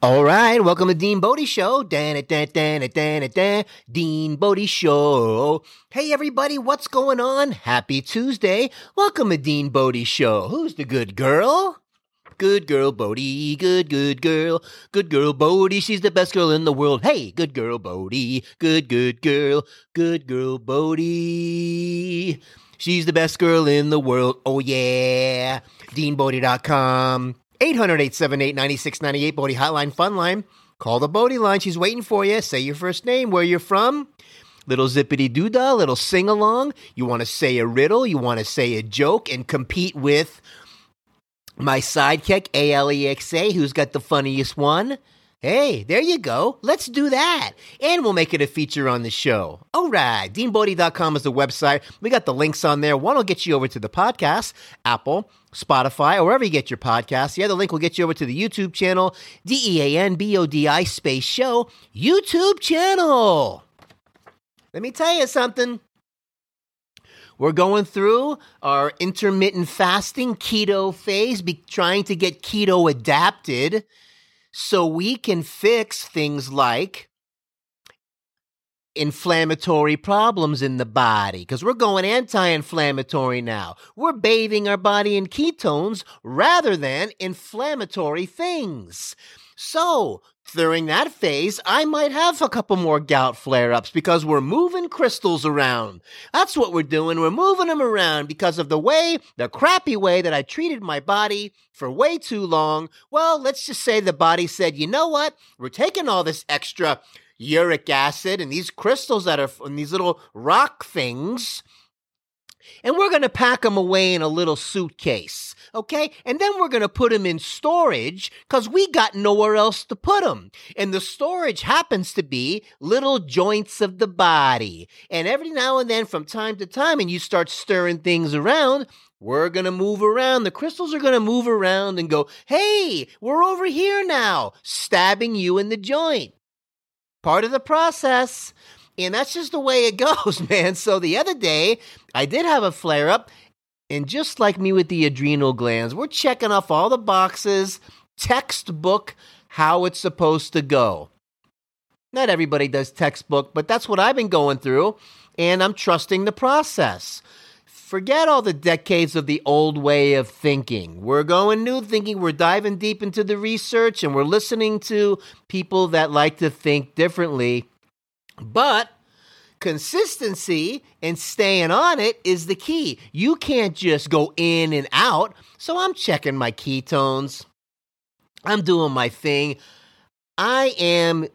All right, welcome to Dean Bodie Show. Dan it, dan, dan, it, dan, it, dan. Dean Bodie Show. Hey everybody, what's going on? Happy Tuesday. Welcome to Dean Bodie Show. Who's the good girl? Good girl Bodie, good, good girl. Good girl Bodie, she's the best girl in the world. Hey, good girl Bodie, good, good girl. Good girl Bodie. She's the best girl in the world. Oh yeah. DeanBodie.com. 800-878-9698 Bodie Hotline Fun Line. Call the Bodie line. She's waiting for you. Say your first name, where you're from. Little zippity doo dah, little sing along. You want to say a riddle, you want to say a joke, and compete with my sidekick, A L E X A, who's got the funniest one. Hey, there you go. Let's do that. And we'll make it a feature on the show. All right. DeanBodie.com is the website. We got the links on there. One will get you over to the podcast, Apple, Spotify, or wherever you get your podcasts. Yeah, the other link will get you over to the YouTube channel, D E A N B O D I space show, YouTube channel. Let me tell you something. We're going through our intermittent fasting keto phase, be trying to get keto adapted so we can fix things like inflammatory problems in the body because we're going anti-inflammatory now. We're bathing our body in ketones rather than inflammatory things. So, during that phase, I might have a couple more gout flare ups because we're moving crystals around. That's what we're doing. We're moving them around because of the way, the crappy way that I treated my body for way too long. Well, let's just say the body said, you know what? We're taking all this extra uric acid and these crystals that are and these little rock things and we're going to pack them away in a little suitcase, okay? And then we're going to put them in storage because we got nowhere else to put them. And the storage happens to be little joints of the body. And every now and then, from time to time, and you start stirring things around, we're going to move around. The crystals are going to move around and go, hey, we're over here now, stabbing you in the joint. Part of the process. And that's just the way it goes, man. So the other day, I did have a flare up. And just like me with the adrenal glands, we're checking off all the boxes, textbook, how it's supposed to go. Not everybody does textbook, but that's what I've been going through. And I'm trusting the process. Forget all the decades of the old way of thinking. We're going new thinking. We're diving deep into the research and we're listening to people that like to think differently but consistency and staying on it is the key. You can't just go in and out. So I'm checking my ketones. I'm doing my thing. I am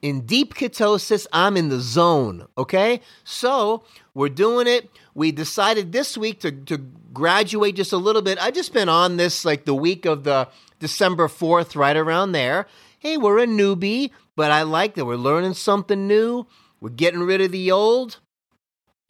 in deep ketosis. I'm in the zone. Okay. So we're doing it. We decided this week to, to graduate just a little bit. I just been on this like the week of the December 4th, right around there. Hey, we're a newbie but I like that we're learning something new. We're getting rid of the old.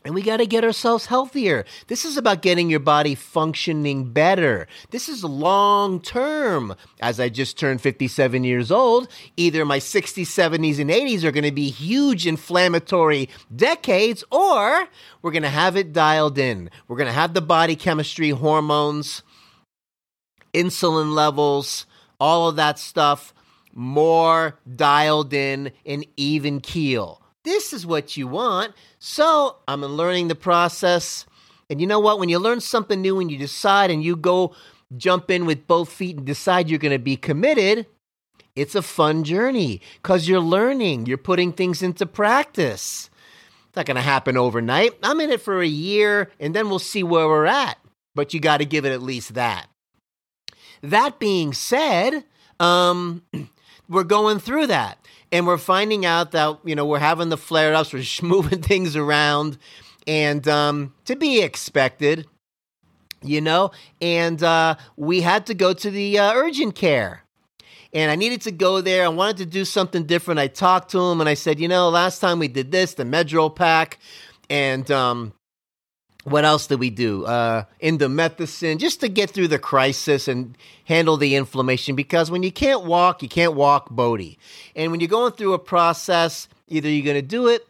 And we got to get ourselves healthier. This is about getting your body functioning better. This is long term. As I just turned 57 years old, either my 60s, 70s, and 80s are going to be huge inflammatory decades, or we're going to have it dialed in. We're going to have the body chemistry, hormones, insulin levels, all of that stuff more dialed in and even keel. This is what you want. So I'm learning the process. And you know what? When you learn something new and you decide and you go jump in with both feet and decide you're going to be committed, it's a fun journey because you're learning, you're putting things into practice. It's not going to happen overnight. I'm in it for a year and then we'll see where we're at. But you got to give it at least that. That being said, um, we're going through that and we're finding out that you know we're having the flare ups we're moving things around and um, to be expected you know and uh, we had to go to the uh, urgent care and I needed to go there. I wanted to do something different. I talked to him and I said, you know, last time we did this, the Medrol pack, and um, what else did we do? Uh, indomethacin, just to get through the crisis and handle the inflammation. Because when you can't walk, you can't walk Bodie. And when you're going through a process, either you're going to do it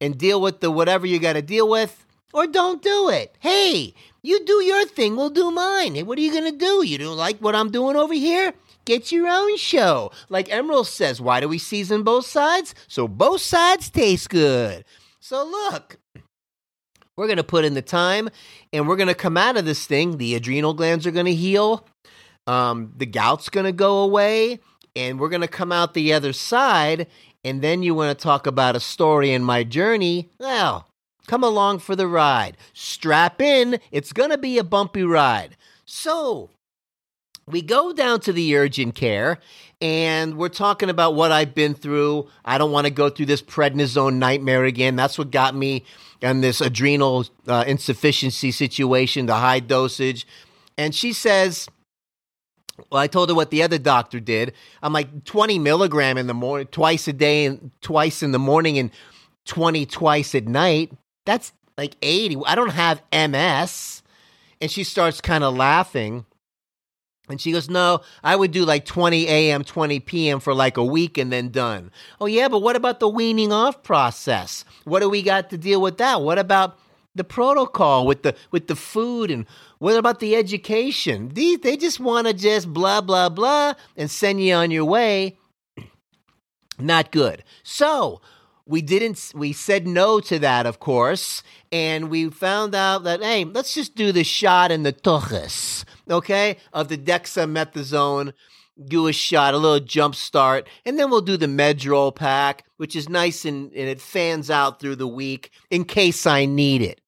and deal with the whatever you got to deal with, or don't do it. Hey, you do your thing, we'll do mine. Hey, what are you going to do? You don't like what I'm doing over here? get your own show. Like Emeril says, why do we season both sides? So both sides taste good. So look, we're going to put in the time and we're going to come out of this thing. The adrenal glands are going to heal. Um, the gout's going to go away and we're going to come out the other side. And then you want to talk about a story in my journey. Well, come along for the ride. Strap in. It's going to be a bumpy ride. So, we go down to the urgent care and we're talking about what I've been through. I don't want to go through this prednisone nightmare again. That's what got me in this adrenal uh, insufficiency situation, the high dosage. And she says, well, I told her what the other doctor did. I'm like 20 milligram in the morning, twice a day, and twice in the morning, and 20 twice at night. That's like 80. I don't have MS. And she starts kind of laughing. And she goes, No, I would do like 20 a.m., 20 p.m. for like a week and then done. Oh, yeah, but what about the weaning off process? What do we got to deal with that? What about the protocol with the with the food and what about the education? These they just want to just blah blah blah and send you on your way. Not good. So, we didn't we said no to that of course and we found out that hey let's just do the shot in the tuchus okay of the dexamethasone do a shot a little jump start and then we'll do the medrol pack which is nice and, and it fans out through the week in case i need it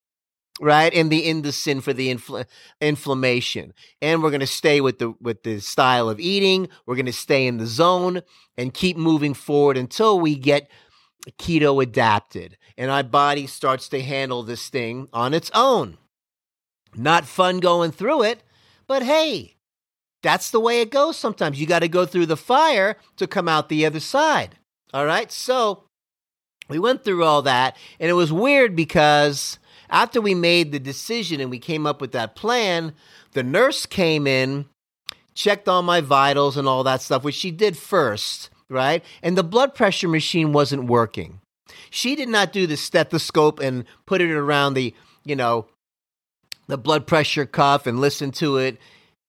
right and the indocin for the infl- inflammation. And we're going to stay with the with the style of eating. We're going to stay in the zone and keep moving forward until we get keto adapted and our body starts to handle this thing on its own. Not fun going through it, but hey, that's the way it goes sometimes. You got to go through the fire to come out the other side. All right. So we went through all that, and it was weird because after we made the decision and we came up with that plan, the nurse came in, checked all my vitals and all that stuff, which she did first right? And the blood pressure machine wasn't working. She did not do the stethoscope and put it around the, you know, the blood pressure cuff and listen to it.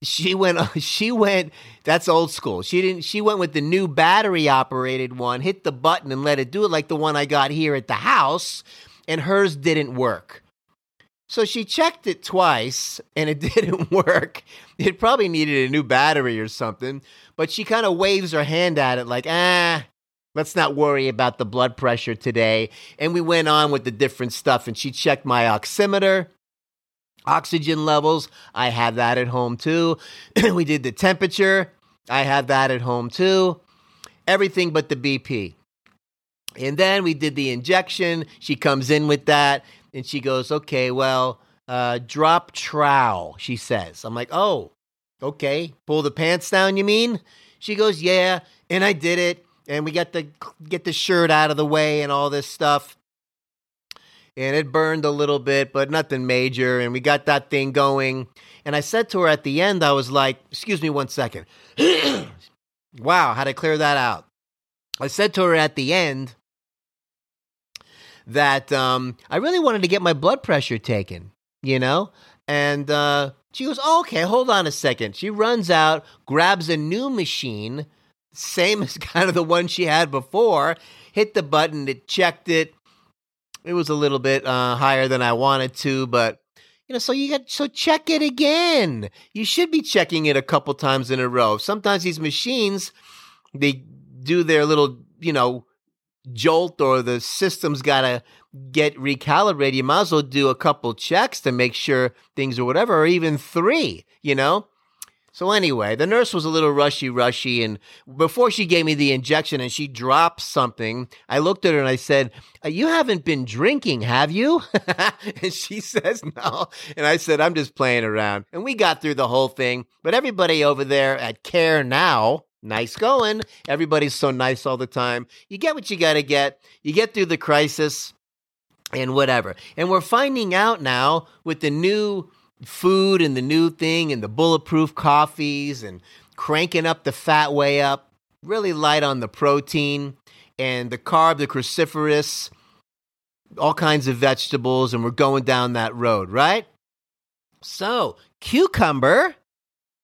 She went she went that's old school. She didn't she went with the new battery operated one, hit the button and let it do it like the one I got here at the house, and hers didn't work. So she checked it twice and it didn't work. It probably needed a new battery or something but she kind of waves her hand at it like, ah, let's not worry about the blood pressure today. And we went on with the different stuff, and she checked my oximeter. Oxygen levels, I have that at home too. we did the temperature, I have that at home too. Everything but the BP. And then we did the injection. She comes in with that and she goes, okay, well, uh, drop trowel, she says. I'm like, oh, Okay, pull the pants down, you mean? She goes, Yeah, and I did it. And we got to get the shirt out of the way and all this stuff. And it burned a little bit, but nothing major. And we got that thing going. And I said to her at the end, I was like, Excuse me one second. wow, how to clear that out? I said to her at the end that um, I really wanted to get my blood pressure taken, you know? And uh, she goes, oh, okay, hold on a second. She runs out, grabs a new machine, same as kind of the one she had before, hit the button, it checked it. It was a little bit uh, higher than I wanted to, but you know, so you got so check it again. You should be checking it a couple times in a row. Sometimes these machines, they do their little, you know, jolt or the system's got to get recalibrated, you might as well do a couple checks to make sure things or whatever, or even three, you know? So anyway, the nurse was a little rushy, rushy, and before she gave me the injection and she dropped something, I looked at her and I said, uh, "You haven't been drinking, have you?" and she says, "No." And I said, "I'm just playing around." And we got through the whole thing. But everybody over there at CareNow, nice going. Everybody's so nice all the time. You get what you got to get. You get through the crisis and whatever. And we're finding out now with the new food and the new thing and the bulletproof coffees and cranking up the fat way up, really light on the protein and the carb, the cruciferous, all kinds of vegetables, and we're going down that road, right? So, cucumber,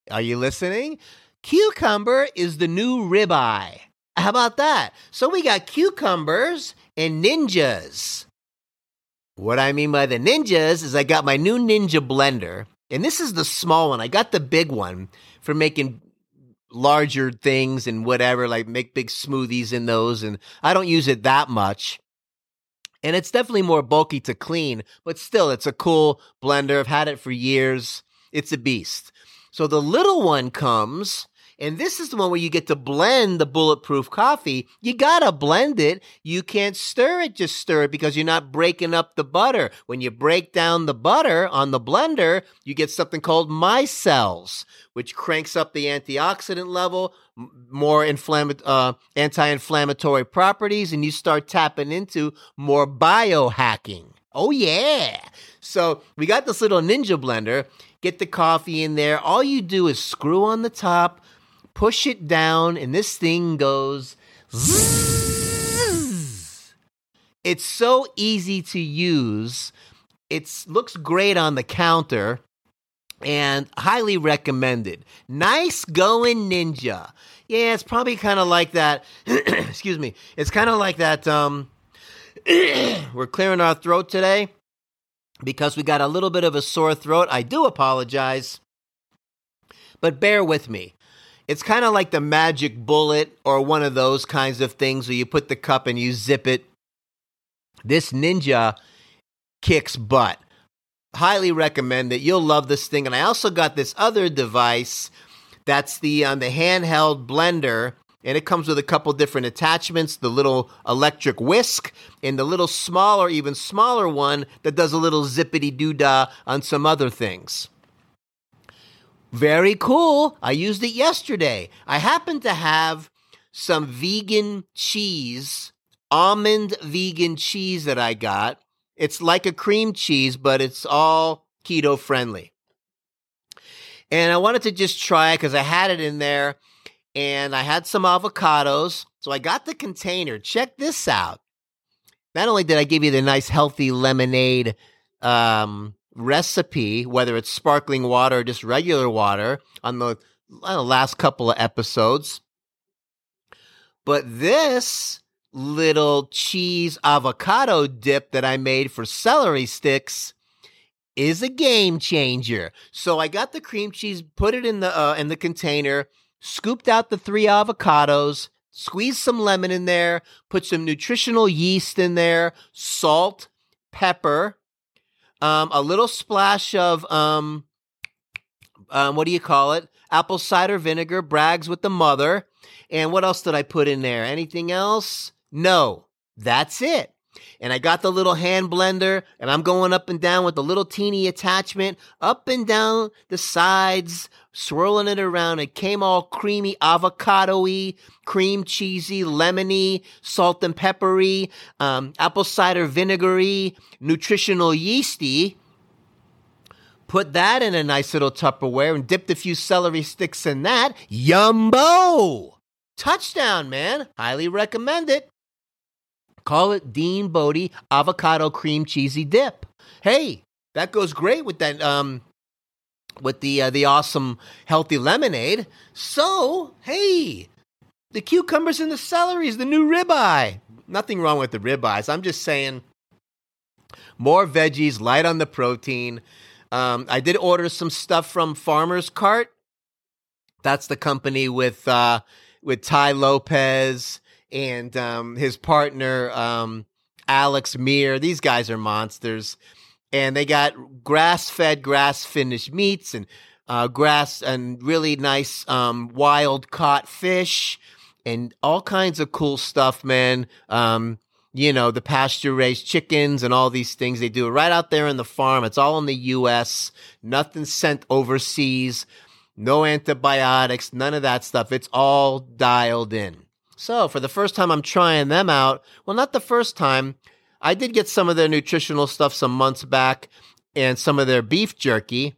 are you listening? Cucumber is the new ribeye. How about that? So we got cucumbers and ninjas. What I mean by the ninjas is I got my new Ninja blender, and this is the small one. I got the big one for making larger things and whatever, like make big smoothies in those, and I don't use it that much. And it's definitely more bulky to clean, but still, it's a cool blender. I've had it for years. It's a beast. So the little one comes and this is the one where you get to blend the bulletproof coffee. You gotta blend it. You can't stir it, just stir it because you're not breaking up the butter. When you break down the butter on the blender, you get something called micelles, which cranks up the antioxidant level, more inflamm- uh, anti-inflammatory properties, and you start tapping into more biohacking. Oh yeah. So we got this little ninja blender. Get the coffee in there. All you do is screw on the top, push it down, and this thing goes. It's so easy to use. It looks great on the counter and highly recommended. Nice going ninja. Yeah, it's probably kind of like that. excuse me. It's kind of like that. Um, we're clearing our throat today because we got a little bit of a sore throat. I do apologize, but bear with me. It's kind of like the magic bullet or one of those kinds of things where you put the cup and you zip it. This Ninja kicks butt. Highly recommend it. You'll love this thing. And I also got this other device that's the um, the handheld blender and it comes with a couple different attachments the little electric whisk and the little smaller even smaller one that does a little zippity doo dah on some other things very cool. I used it yesterday. I happen to have some vegan cheese, almond vegan cheese that I got. It's like a cream cheese, but it's all keto friendly. And I wanted to just try it because I had it in there and I had some avocados. So I got the container. Check this out. Not only did I give you the nice healthy lemonade um, recipe, whether it's sparkling water or just regular water, on the know, last couple of episodes. But this little cheese avocado dip that I made for celery sticks is a game changer. So I got the cream cheese, put it in the uh, in the container, scooped out the three avocados, squeezed some lemon in there, put some nutritional yeast in there, salt, pepper, um, a little splash of um, um, what do you call it? Apple cider vinegar, Bragg's with the mother. And what else did I put in there? Anything else? No, that's it. And I got the little hand blender and I'm going up and down with the little teeny attachment, up and down the sides, swirling it around. It came all creamy, avocado y, cream cheesy, lemony, salt and peppery, um, apple cider vinegary, nutritional yeasty. Put that in a nice little Tupperware and dipped a few celery sticks in that. Yumbo! Touchdown, man. Highly recommend it. Call it Dean Bodie avocado cream cheesy dip. Hey, that goes great with that um with the uh, the awesome healthy lemonade. So, hey, the cucumbers and the celery is the new ribeye. Nothing wrong with the ribeyes. I'm just saying more veggies, light on the protein. Um, I did order some stuff from Farmer's Cart. That's the company with uh, with Tai Lopez and um, his partner um, Alex Mehr. These guys are monsters, and they got grass-fed, grass-finished meats and uh, grass and really nice um, wild caught fish and all kinds of cool stuff, man. Um, you know, the pasture raised chickens and all these things. They do right out there in the farm. It's all in the U.S., nothing sent overseas, no antibiotics, none of that stuff. It's all dialed in. So for the first time, I'm trying them out. Well, not the first time. I did get some of their nutritional stuff some months back and some of their beef jerky.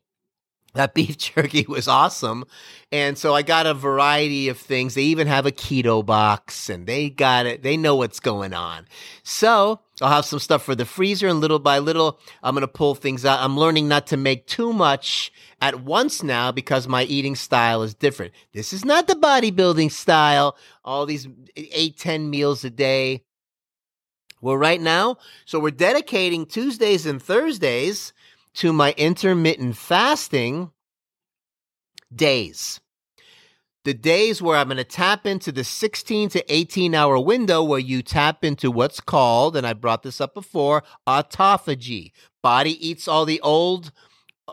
that beef jerky was awesome. And so I got a variety of things. They even have a keto box and they got it. They know what's going on. So I'll have some stuff for the freezer and little by little, I'm going to pull things out. I'm learning not to make too much at once now because my eating style is different. This is not the bodybuilding style. All these eight, 10 meals a day. Well, right now, so we're dedicating Tuesdays and Thursdays to my intermittent fasting days. The days where I'm going to tap into the 16 to 18 hour window where you tap into what's called, and I brought this up before, autophagy. Body eats all the old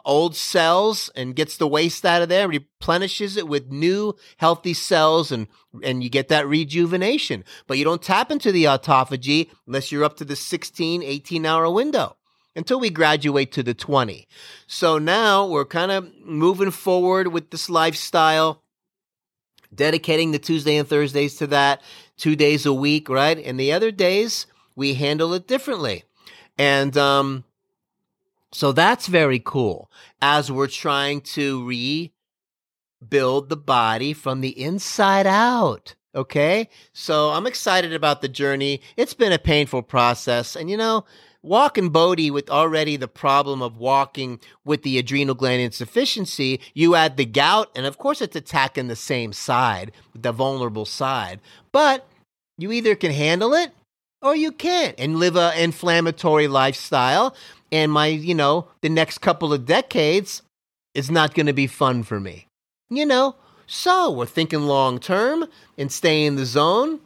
old cells and gets the waste out of there, replenishes it with new healthy cells and and you get that rejuvenation. But you don't tap into the autophagy unless you're up to the 16, 18 hour window until we graduate to the 20. So now we're kind of moving forward with this lifestyle, dedicating the Tuesday and Thursdays to that, two days a week, right? And the other days we handle it differently. And um, so that's very cool as we're trying to rebuild the body from the inside out. Okay. So I'm excited about the journey. It's been a painful process. And you know, walking Bodie with already the problem of walking with the adrenal gland insufficiency, you add the gout, and of course it's attacking the same side, the vulnerable side. But you either can handle it or you can't and live a inflammatory lifestyle. And my, you know, the next couple of decades is not going to be fun for me. You know, so we're thinking long term and stay in the zone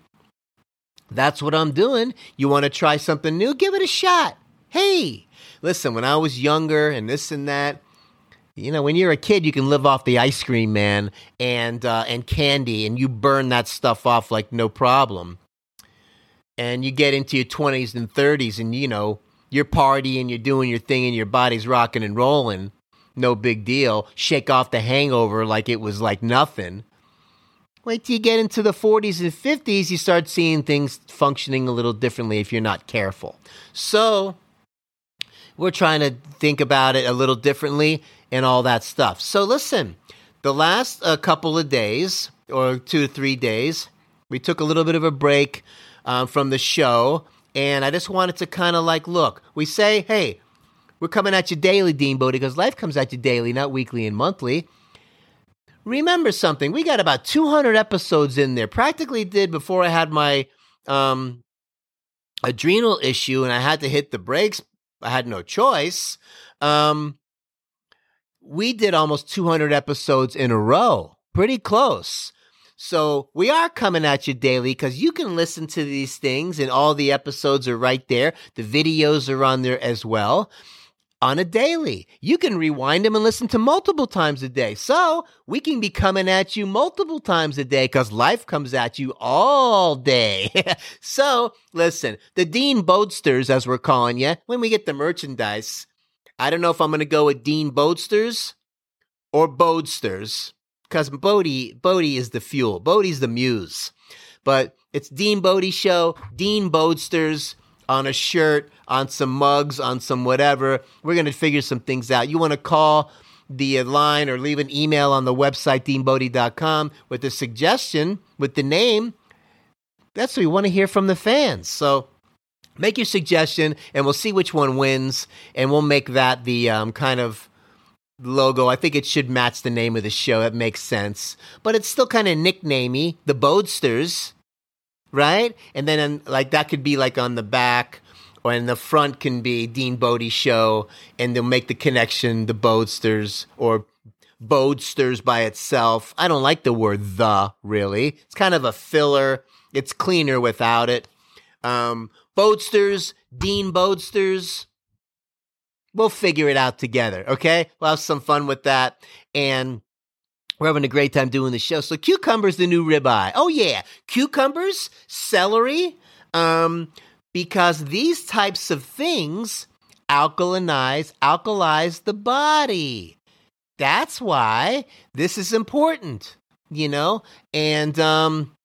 that's what I'm doing. You want to try something new? Give it a shot. Hey, listen, when I was younger and this and that, you know, when you're a kid, you can live off the ice cream man and uh, and candy, and you burn that stuff off like no problem. And you get into your 20s and 30s, and you know you're partying, you're doing your thing, and your body's rocking and rolling. No big deal. Shake off the hangover like it was like nothing. Wait till you get into the 40s and 50s, you start seeing things functioning a little differently if you're not careful. So, we're trying to think about it a little differently and all that stuff. So, listen, the last uh, couple of days, or two to three days, we took a little bit of a break um, from the show. And I just wanted to kind of like, look, we say, hey, we're coming at you daily, Dean Bodie, because life comes at you daily, not weekly and monthly remember something. We got about 200 episodes in there. Practically did before I had my um, adrenal issue and I had to hit the brakes. I had no choice. Um, we did almost 200 episodes in a row, pretty close. So we are coming at you daily because you can listen to these things and all the episodes are right there. The videos are on there as well on a daily. You can rewind them and listen to multiple times a day. So we can be coming at you multiple times a day because life comes at you all day. so listen, the Dean Bodesters, as we're calling you, when we get the merchandise, I don't know if I'm going to go with Dean Bodesters or Bodesters because Bodie, Bodie is the fuel. Bodie's the muse. But it's Dean Bodie Show, Dean Bodesters on a shirt, on some mugs, on some whatever. We're going to figure some things out. You want to call the line or leave an email on the website, deanbodie.com, with a suggestion with the name. That's what we want to hear from the fans. So make your suggestion and we'll see which one wins. And we'll make that the um, kind of logo. I think it should match the name of the show. It makes sense. But it's still kind of nicknamey, the Bodesters right? And then like that could be like on the back or in the front can be Dean Bodie show and they'll make the connection the Bodesters or Bodesters by itself. I don't like the word the really. It's kind of a filler. It's cleaner without it. Um, Bodesters, Dean Bodesters. We'll figure it out together, okay? We'll have some fun with that. And we're having a great time doing the show. So cucumber's the new ribeye. Oh yeah, cucumbers, celery, um, because these types of things alkalinize, alkalize the body. That's why this is important, you know. And um,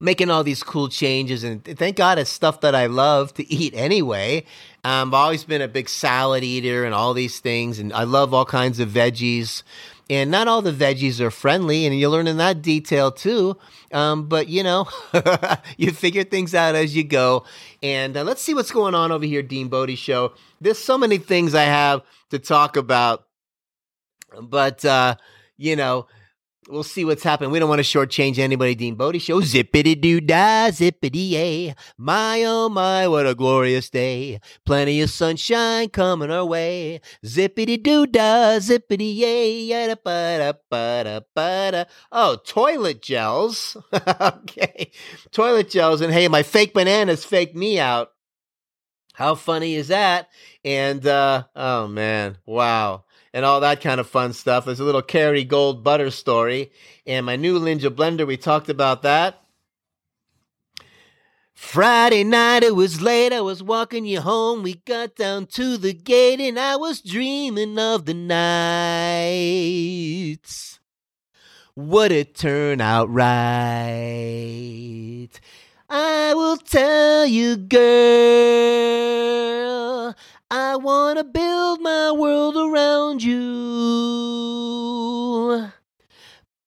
making all these cool changes. And thank God it's stuff that I love to eat anyway. Um, I've always been a big salad eater and all these things. And I love all kinds of veggies. And not all the veggies are friendly. And you're learning that detail too. Um, but you know, you figure things out as you go. And uh, let's see what's going on over here, Dean Bodie Show. There's so many things I have to talk about. But, uh, you know, we'll see what's happening. We don't want to shortchange anybody. Dean Bodie Show. Zippity doo dah, zippity yay. My oh my, what a glorious day. Plenty of sunshine coming our way. Zippity doo dah, zippity yay. Da da Oh, toilet gels. okay. Toilet gels. And hey, my fake bananas faked me out. How funny is that? And uh oh man, wow and all that kind of fun stuff. There's a little Kerrygold butter story. And my new Ninja blender, we talked about that. Friday night, it was late. I was walking you home. We got down to the gate, and I was dreaming of the nights. Would it turn out right? I will tell you, girl. I want to build my world around you.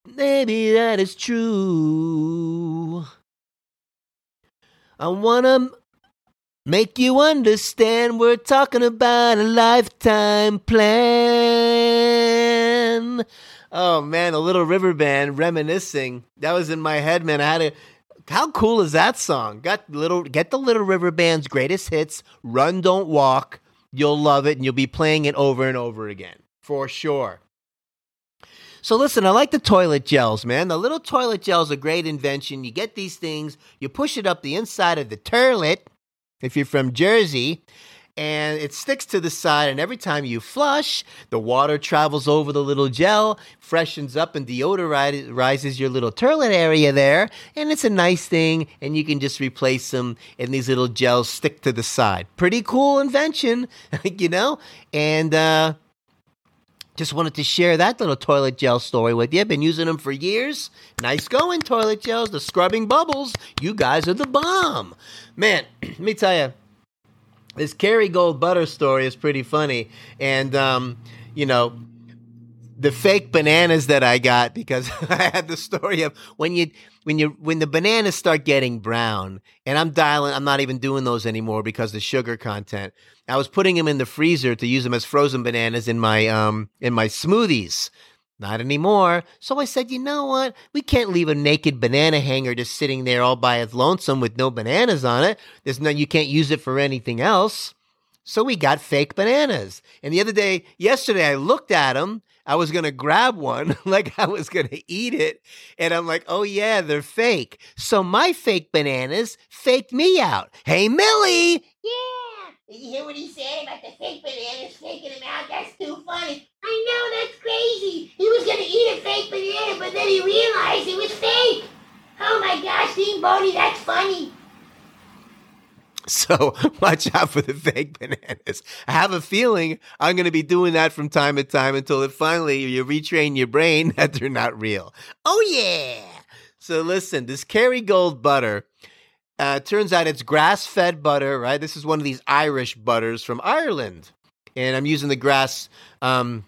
Maybe that is true. I want to make you understand we're talking about a lifetime plan. Oh man, a little river band reminiscing. That was in my head, man. I had to how cool is that song? Got little get the Little River Band's greatest hits, Run Don't Walk, You'll love it and you'll be playing it over and over again for sure. So listen, I like the toilet gels, man. The little toilet gel's a great invention. You get these things, you push it up the inside of the toilet if you're from Jersey, and it sticks to the side. And every time you flush, the water travels over the little gel, freshens up, and deodorizes your little toilet area there. And it's a nice thing, and you can just replace them, and these little gels stick to the side. Pretty cool invention, you know? And, uh, just wanted to share that little toilet gel story with you. Been using them for years. Nice going, toilet gels. The scrubbing bubbles. You guys are the bomb. Man, let me tell you, this Kerrygold butter story is pretty funny, and um, you know the fake bananas that I got because I had the story of when you when you when the bananas start getting brown, and I'm dialing. I'm not even doing those anymore because the sugar content. I was putting them in the freezer to use them as frozen bananas in my um in my smoothies. Not anymore. So I said, you know what? We can't leave a naked banana hanger just sitting there all by its lonesome with no bananas on it. There's no, you can't use it for anything else. So we got fake bananas. And the other day, yesterday, I looked at them. I was going to grab one, like I was going to eat it. And I'm like, oh yeah, they're fake. So my fake bananas faked me out. Hey, Millie. Yeah. Did you hear what he said about the fake bananas faking him out? That's too funny. I know, that's crazy. He was gonna eat a fake banana, but then he realized it was fake. Oh my gosh, Dean Bodie, that's funny. So watch out for the fake bananas. I have a feeling I'm going to be doing that from time to time until it finally you retrain your brain that they're not real. Oh yeah. So listen, this Kerrygold butter uh, turns out it's grass fed butter, right? This is one of these Irish butters from Ireland. And I'm using the grass um,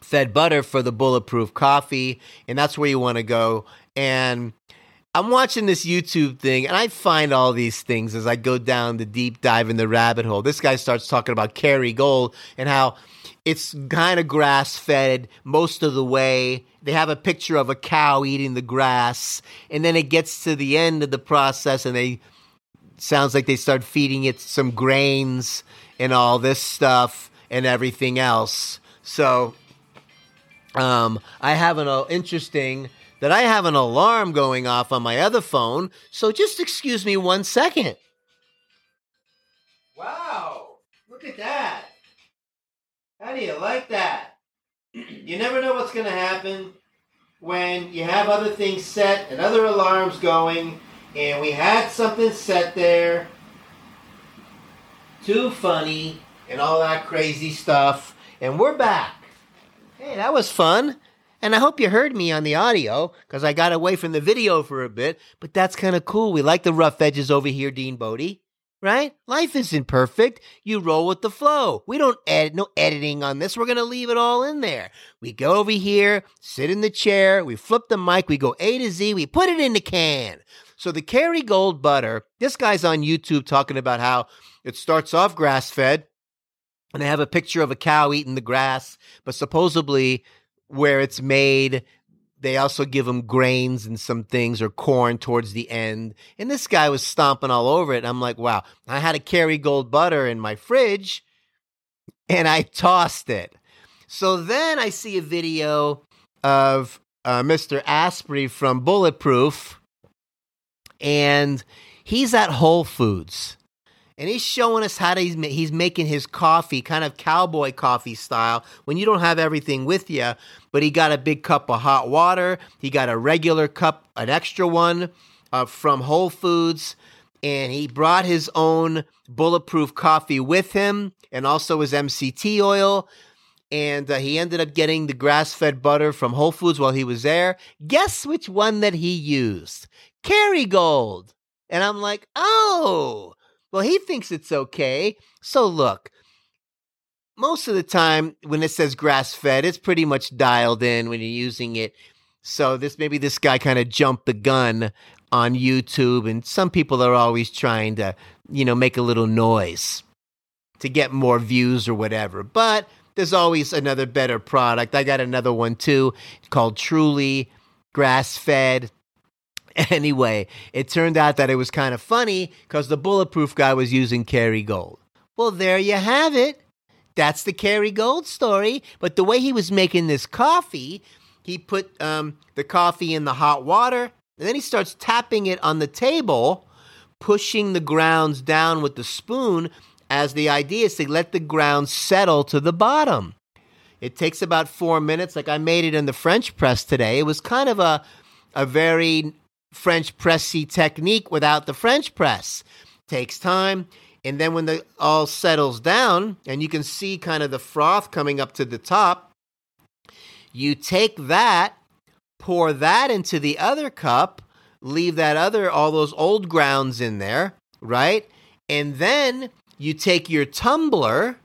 fed butter for the bulletproof coffee. And that's where you want to go. And I'm watching this YouTube thing and I find all these things as I go down the deep dive in the rabbit hole. This guy starts talking about Kerrygold and how it's kind of grass fed most of the way. They have a picture of a cow eating the grass, and then it gets to the end of the process, and they sounds like they start feeding it some grains and all this stuff and everything else. So, um, I have an uh, interesting that I have an alarm going off on my other phone. So just excuse me one second. Wow! Look at that. How do you like that? you never know what's going to happen when you have other things set and other alarms going, and we had something set there. Too funny and all that crazy stuff. And we're back. Hey, that was fun. And I hope you heard me on the audio because I got away from the video for a bit, but that's kind of cool. We like the rough edges over here, Dean Bodie right? Life isn't perfect. You roll with the flow. We don't edit, no editing on this. We're going to leave it all in there. We go over here, sit in the chair, we flip the mic, we go A to Z, we put it in the can. So the Kerrygold butter, this guy's on YouTube talking about how it starts off grass fed and they have a picture of a cow eating the grass, but supposedly where it's made, they also give him grains and some things or corn towards the end. And this guy was stomping all over it. And I'm like, wow, I had a Kerrygold butter in my fridge and I tossed it. So then I see a video of uh, Mr. Asprey from Bulletproof and he's at Whole Foods and he's showing us how to, he's, he's making his coffee, kind of cowboy coffee style, when you don't have everything with you. But he got a big cup of hot water. He got a regular cup, an extra one uh, from Whole Foods, and he brought his own bulletproof coffee with him, and also his MCT oil. And uh, he ended up getting the grass-fed butter from Whole Foods while he was there. Guess which one that he used? Kerrygold. And I'm like, oh, well, he thinks it's okay. So look, most of the time when it says grass fed, it's pretty much dialed in when you're using it. So this maybe this guy kind of jumped the gun on YouTube, and some people are always trying to, you know, make a little noise to get more views or whatever. But there's always another better product. I got another one too called Truly Grass Fed. Anyway, it turned out that it was kind of funny because the bulletproof guy was using Kerrygold. Well, there you have it. That's the Kerrygold story. But the way he was making this coffee, he put um, the coffee in the hot water, and then he starts tapping it on the table, pushing the grounds down with the spoon, as the idea is to let the grounds settle to the bottom. It takes about four minutes. Like I made it in the French press today. It was kind of a a very French pressy technique without the French press. Takes time. And then when the all settles down and you can see kind of the froth coming up to the top, you take that, pour that into the other cup, leave that other all those old grounds in there, right? And then you take your tumbler,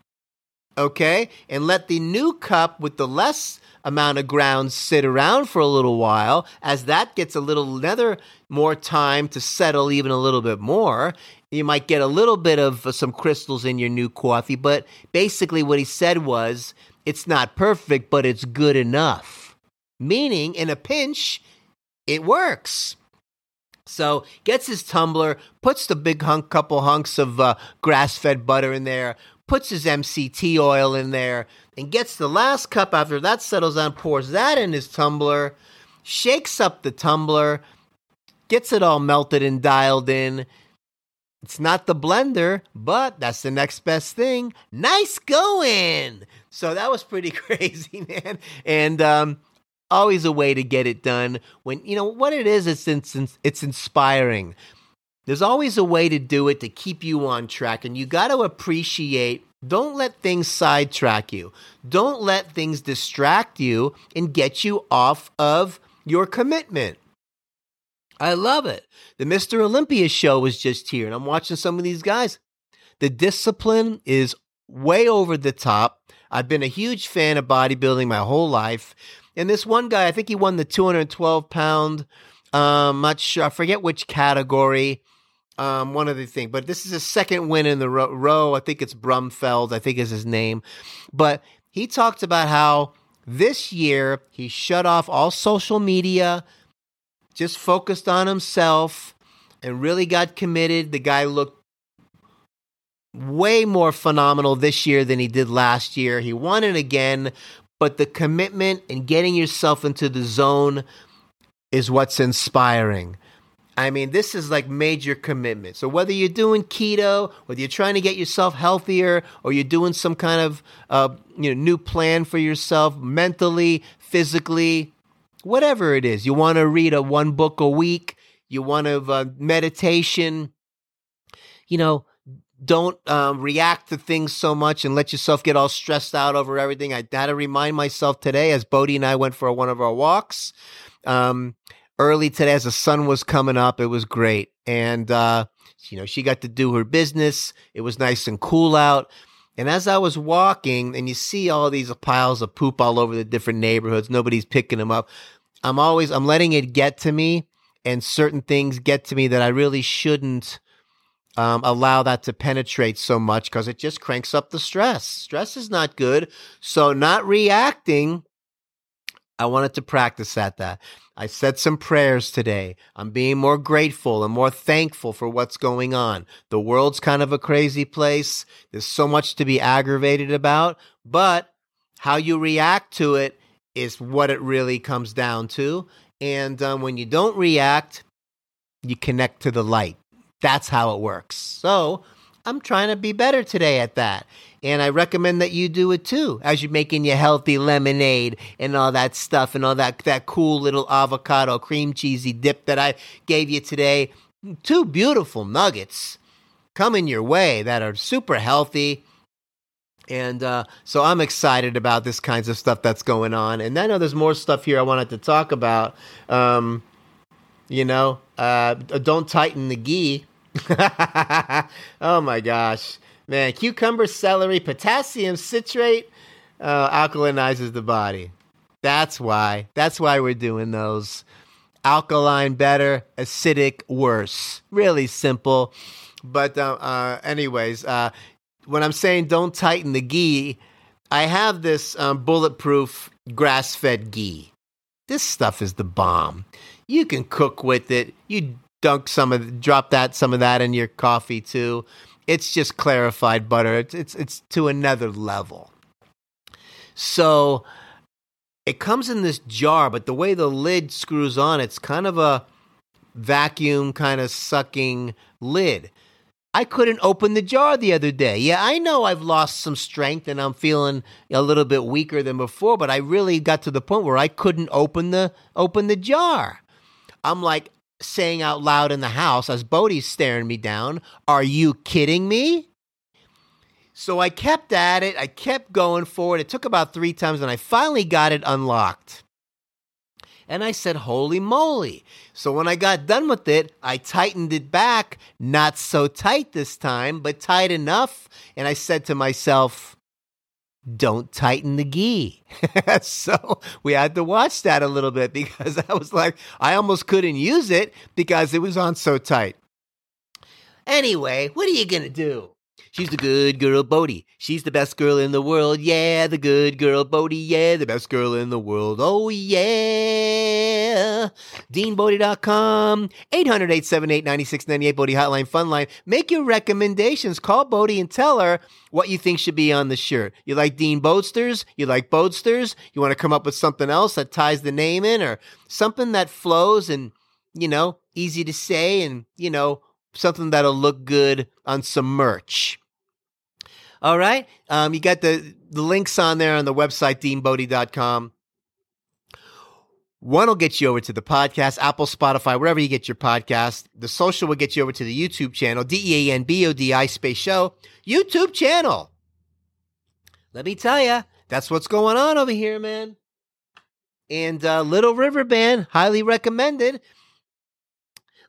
okay, and let the new cup with the less amount of ground sit around for a little while. As that gets a little another more time to settle even a little bit more you might get a little bit of uh, some crystals in your new coffee but basically what he said was it's not perfect but it's good enough. Meaning in a pinch it works. So gets his tumbler, puts the big hunk, couple hunks of uh, grass-fed butter in there, puts his MCT oil in there, and gets the last cup after that settles down, pours that in his tumbler, shakes up the tumbler, gets it all melted and dialed in. It's not the blender, but that's the next best thing. Nice going. So that was pretty crazy, man. And um, always a way to get it done. When you know what it is, it's it's, it's inspiring. There's always a way to do it to keep you on track, and you got to appreciate don't let things sidetrack you. Don't let things distract you and get you off of your commitment. I love it. The Mr. Olympia show was just here, and I'm watching some of these guys. The discipline is way over the top. I've been a huge fan of bodybuilding my whole life. And this one guy, I think he won the 212 pound, um, sure, I forget which category um, one other thing, but this is his second win in the row, row. I think it's Bumstead, I think is his name. But he talked about how this year he shut off all social media, just focused on himself, and really got committed. The guy looked way more phenomenal this year than he did last year. He won it again, but the commitment and getting yourself into the zone is what's inspiring. I mean, this is like major commitment. So whether you're doing keto, whether you're trying to get yourself healthier, or you're doing some kind of uh, you know new plan for yourself mentally, physically, whatever it is, you want to read a one book a week, you want to uh, meditation, you know, don't um, react to things so much and let yourself get all stressed out over everything. I had to remind myself today as Bodie and I went for one of our walks um, early today as the sun was coming up. It was great. And, uh, you know, she got to do her business. It was nice and cool out. And as I was walking, and you see all these piles of poop all over the different neighborhoods, nobody's picking them up. I'm always, I'm letting it get to me, and certain things get to me that I really shouldn't um, allow that to penetrate so much because it just cranks up the stress. Stress is not good. So, not reacting, I wanted to practice at that. I said some prayers today. I'm being more grateful and more thankful for what's going on. The world's kind of a crazy place. There's so much to be aggravated about, but how you react to it is what it really comes down to. And um, when you don't react, you connect to the light. That's how it works. So I'm trying to be better today at that. And I recommend that you do it too as you're making your healthy lemonade and all that stuff and all that, that cool little avocado cream cheesy dip that I gave you today. Two beautiful nuggets coming your way that are super healthy. And uh, so I'm excited about this kinds of stuff that's going on. And I know there's more stuff here I wanted to talk about. Um, you know, uh, don't tighten the ghee oh my gosh. Man, cucumber, celery, potassium citrate uh, alkalinizes the body. That's why. That's why we're doing those. Alkaline better, acidic worse. Really simple. But uh, uh, anyways, uh, when I'm saying don't tighten the ghee, I have this um, bulletproof grass-fed ghee. This stuff is the bomb. You can cook with it. You dunk some of drop that some of that in your coffee too. It's just clarified butter. It's it's it's to another level. So it comes in this jar, but the way the lid screws on, it's kind of a vacuum kind of sucking lid. I couldn't open the jar the other day. Yeah, I know I've lost some strength and I'm feeling a little bit weaker than before, but I really got to the point where I couldn't open the open the jar. I'm like, saying out loud in the house as Bodie's staring me down, Are you kidding me? So I kept at it. I kept going forward. It took about three times and I finally got it unlocked. And I said, Holy moly. So when I got done with it, I tightened it back, not so tight this time, but tight enough. And I said to myself, don't tighten the ghee. so we had to watch that a little bit because I was like, I almost couldn't use it because it was on so tight. Anyway, what are you going to do? She's the good girl, Bodie. She's the best girl in the world. Yeah, the good girl, Bodie. Yeah, the best girl in the world. Oh, yeah. DeanBodie.com, 800 878 9698 Bodie Hotline Fun Line. Make your recommendations. Call Bodie and tell her what you think should be on the shirt. You like Dean Boatsters? You like Boatsters? You want to come up with something else that ties the name in or something that flows and, you know, easy to say and, you know, something that'll look good on some merch. All right. Um, you got the, the links on there on the website, deanbodie.com. One will get you over to the podcast, Apple, Spotify, wherever you get your podcast. The social will get you over to the YouTube channel, D E A N B O D I space show, YouTube channel. Let me tell you, that's what's going on over here, man. And uh, Little River Band, highly recommended.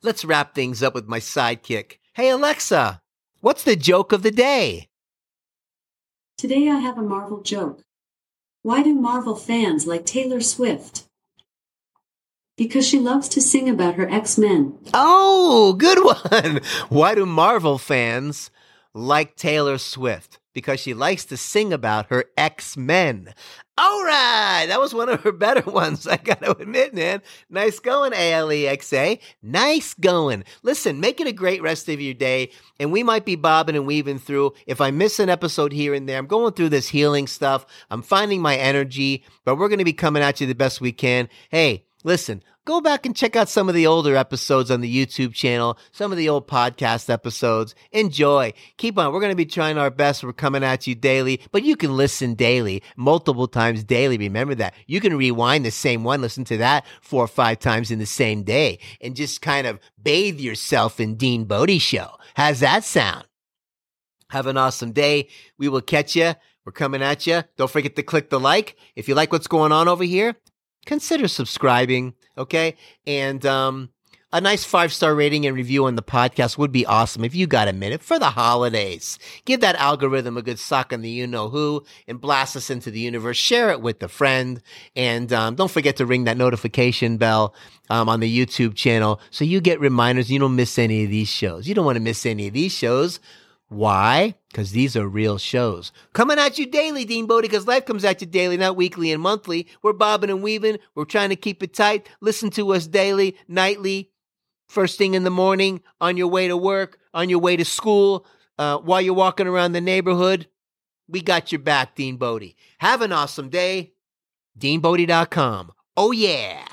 Let's wrap things up with my sidekick. Hey, Alexa, what's the joke of the day? Today I have a Marvel joke. Why do Marvel fans like Taylor Swift? Because she loves to sing about her X Men. Oh, good one. Why do Marvel fans like Taylor Swift? Because she likes to sing about her X Men. All right, that was one of her better ones. I got to admit, man. Nice going, ALEXA. Nice going. Listen, make it a great rest of your day. And we might be bobbing and weaving through. If I miss an episode here and there, I'm going through this healing stuff. I'm finding my energy, but we're to be coming at you the best we can. Hey, listen, go back and check out some of the older episodes on the YouTube channel, some of the old podcast episodes. Enjoy. Keep on. We're going to be trying our best. We're coming at you daily, but you can listen daily, multiple times daily. Remember that. You can rewind the same one, listen to that four or five times in the same day, and just kind of bathe yourself in Dean Bodie Show. How's that sound? Have an awesome day. We will catch you. We're coming at you. Don't forget to click the like. If you like what's going on over here, consider subscribing. Okay. And, um, a nice five star rating and review on the podcast would be awesome if you got a minute for the holidays. Give that algorithm a good suck on the you know who and blast us into the universe. Share it with a friend. And um, don't forget to ring that notification bell um, on the YouTube channel so you get reminders. You don't miss any of these shows. You don't want to miss any of these shows. Why? Because these are real shows. Coming at you daily, Dean Bodie, because life comes at you daily, not weekly and monthly. We're bobbing and weaving. We're trying to keep it tight. Listen to us daily, nightly, first thing in the morning, on your way to work, on your way to school, uh, while you're walking around the neighborhood. We got your back, Dean Bodie. Have an awesome day. DeanBodie.com. Oh, yeah.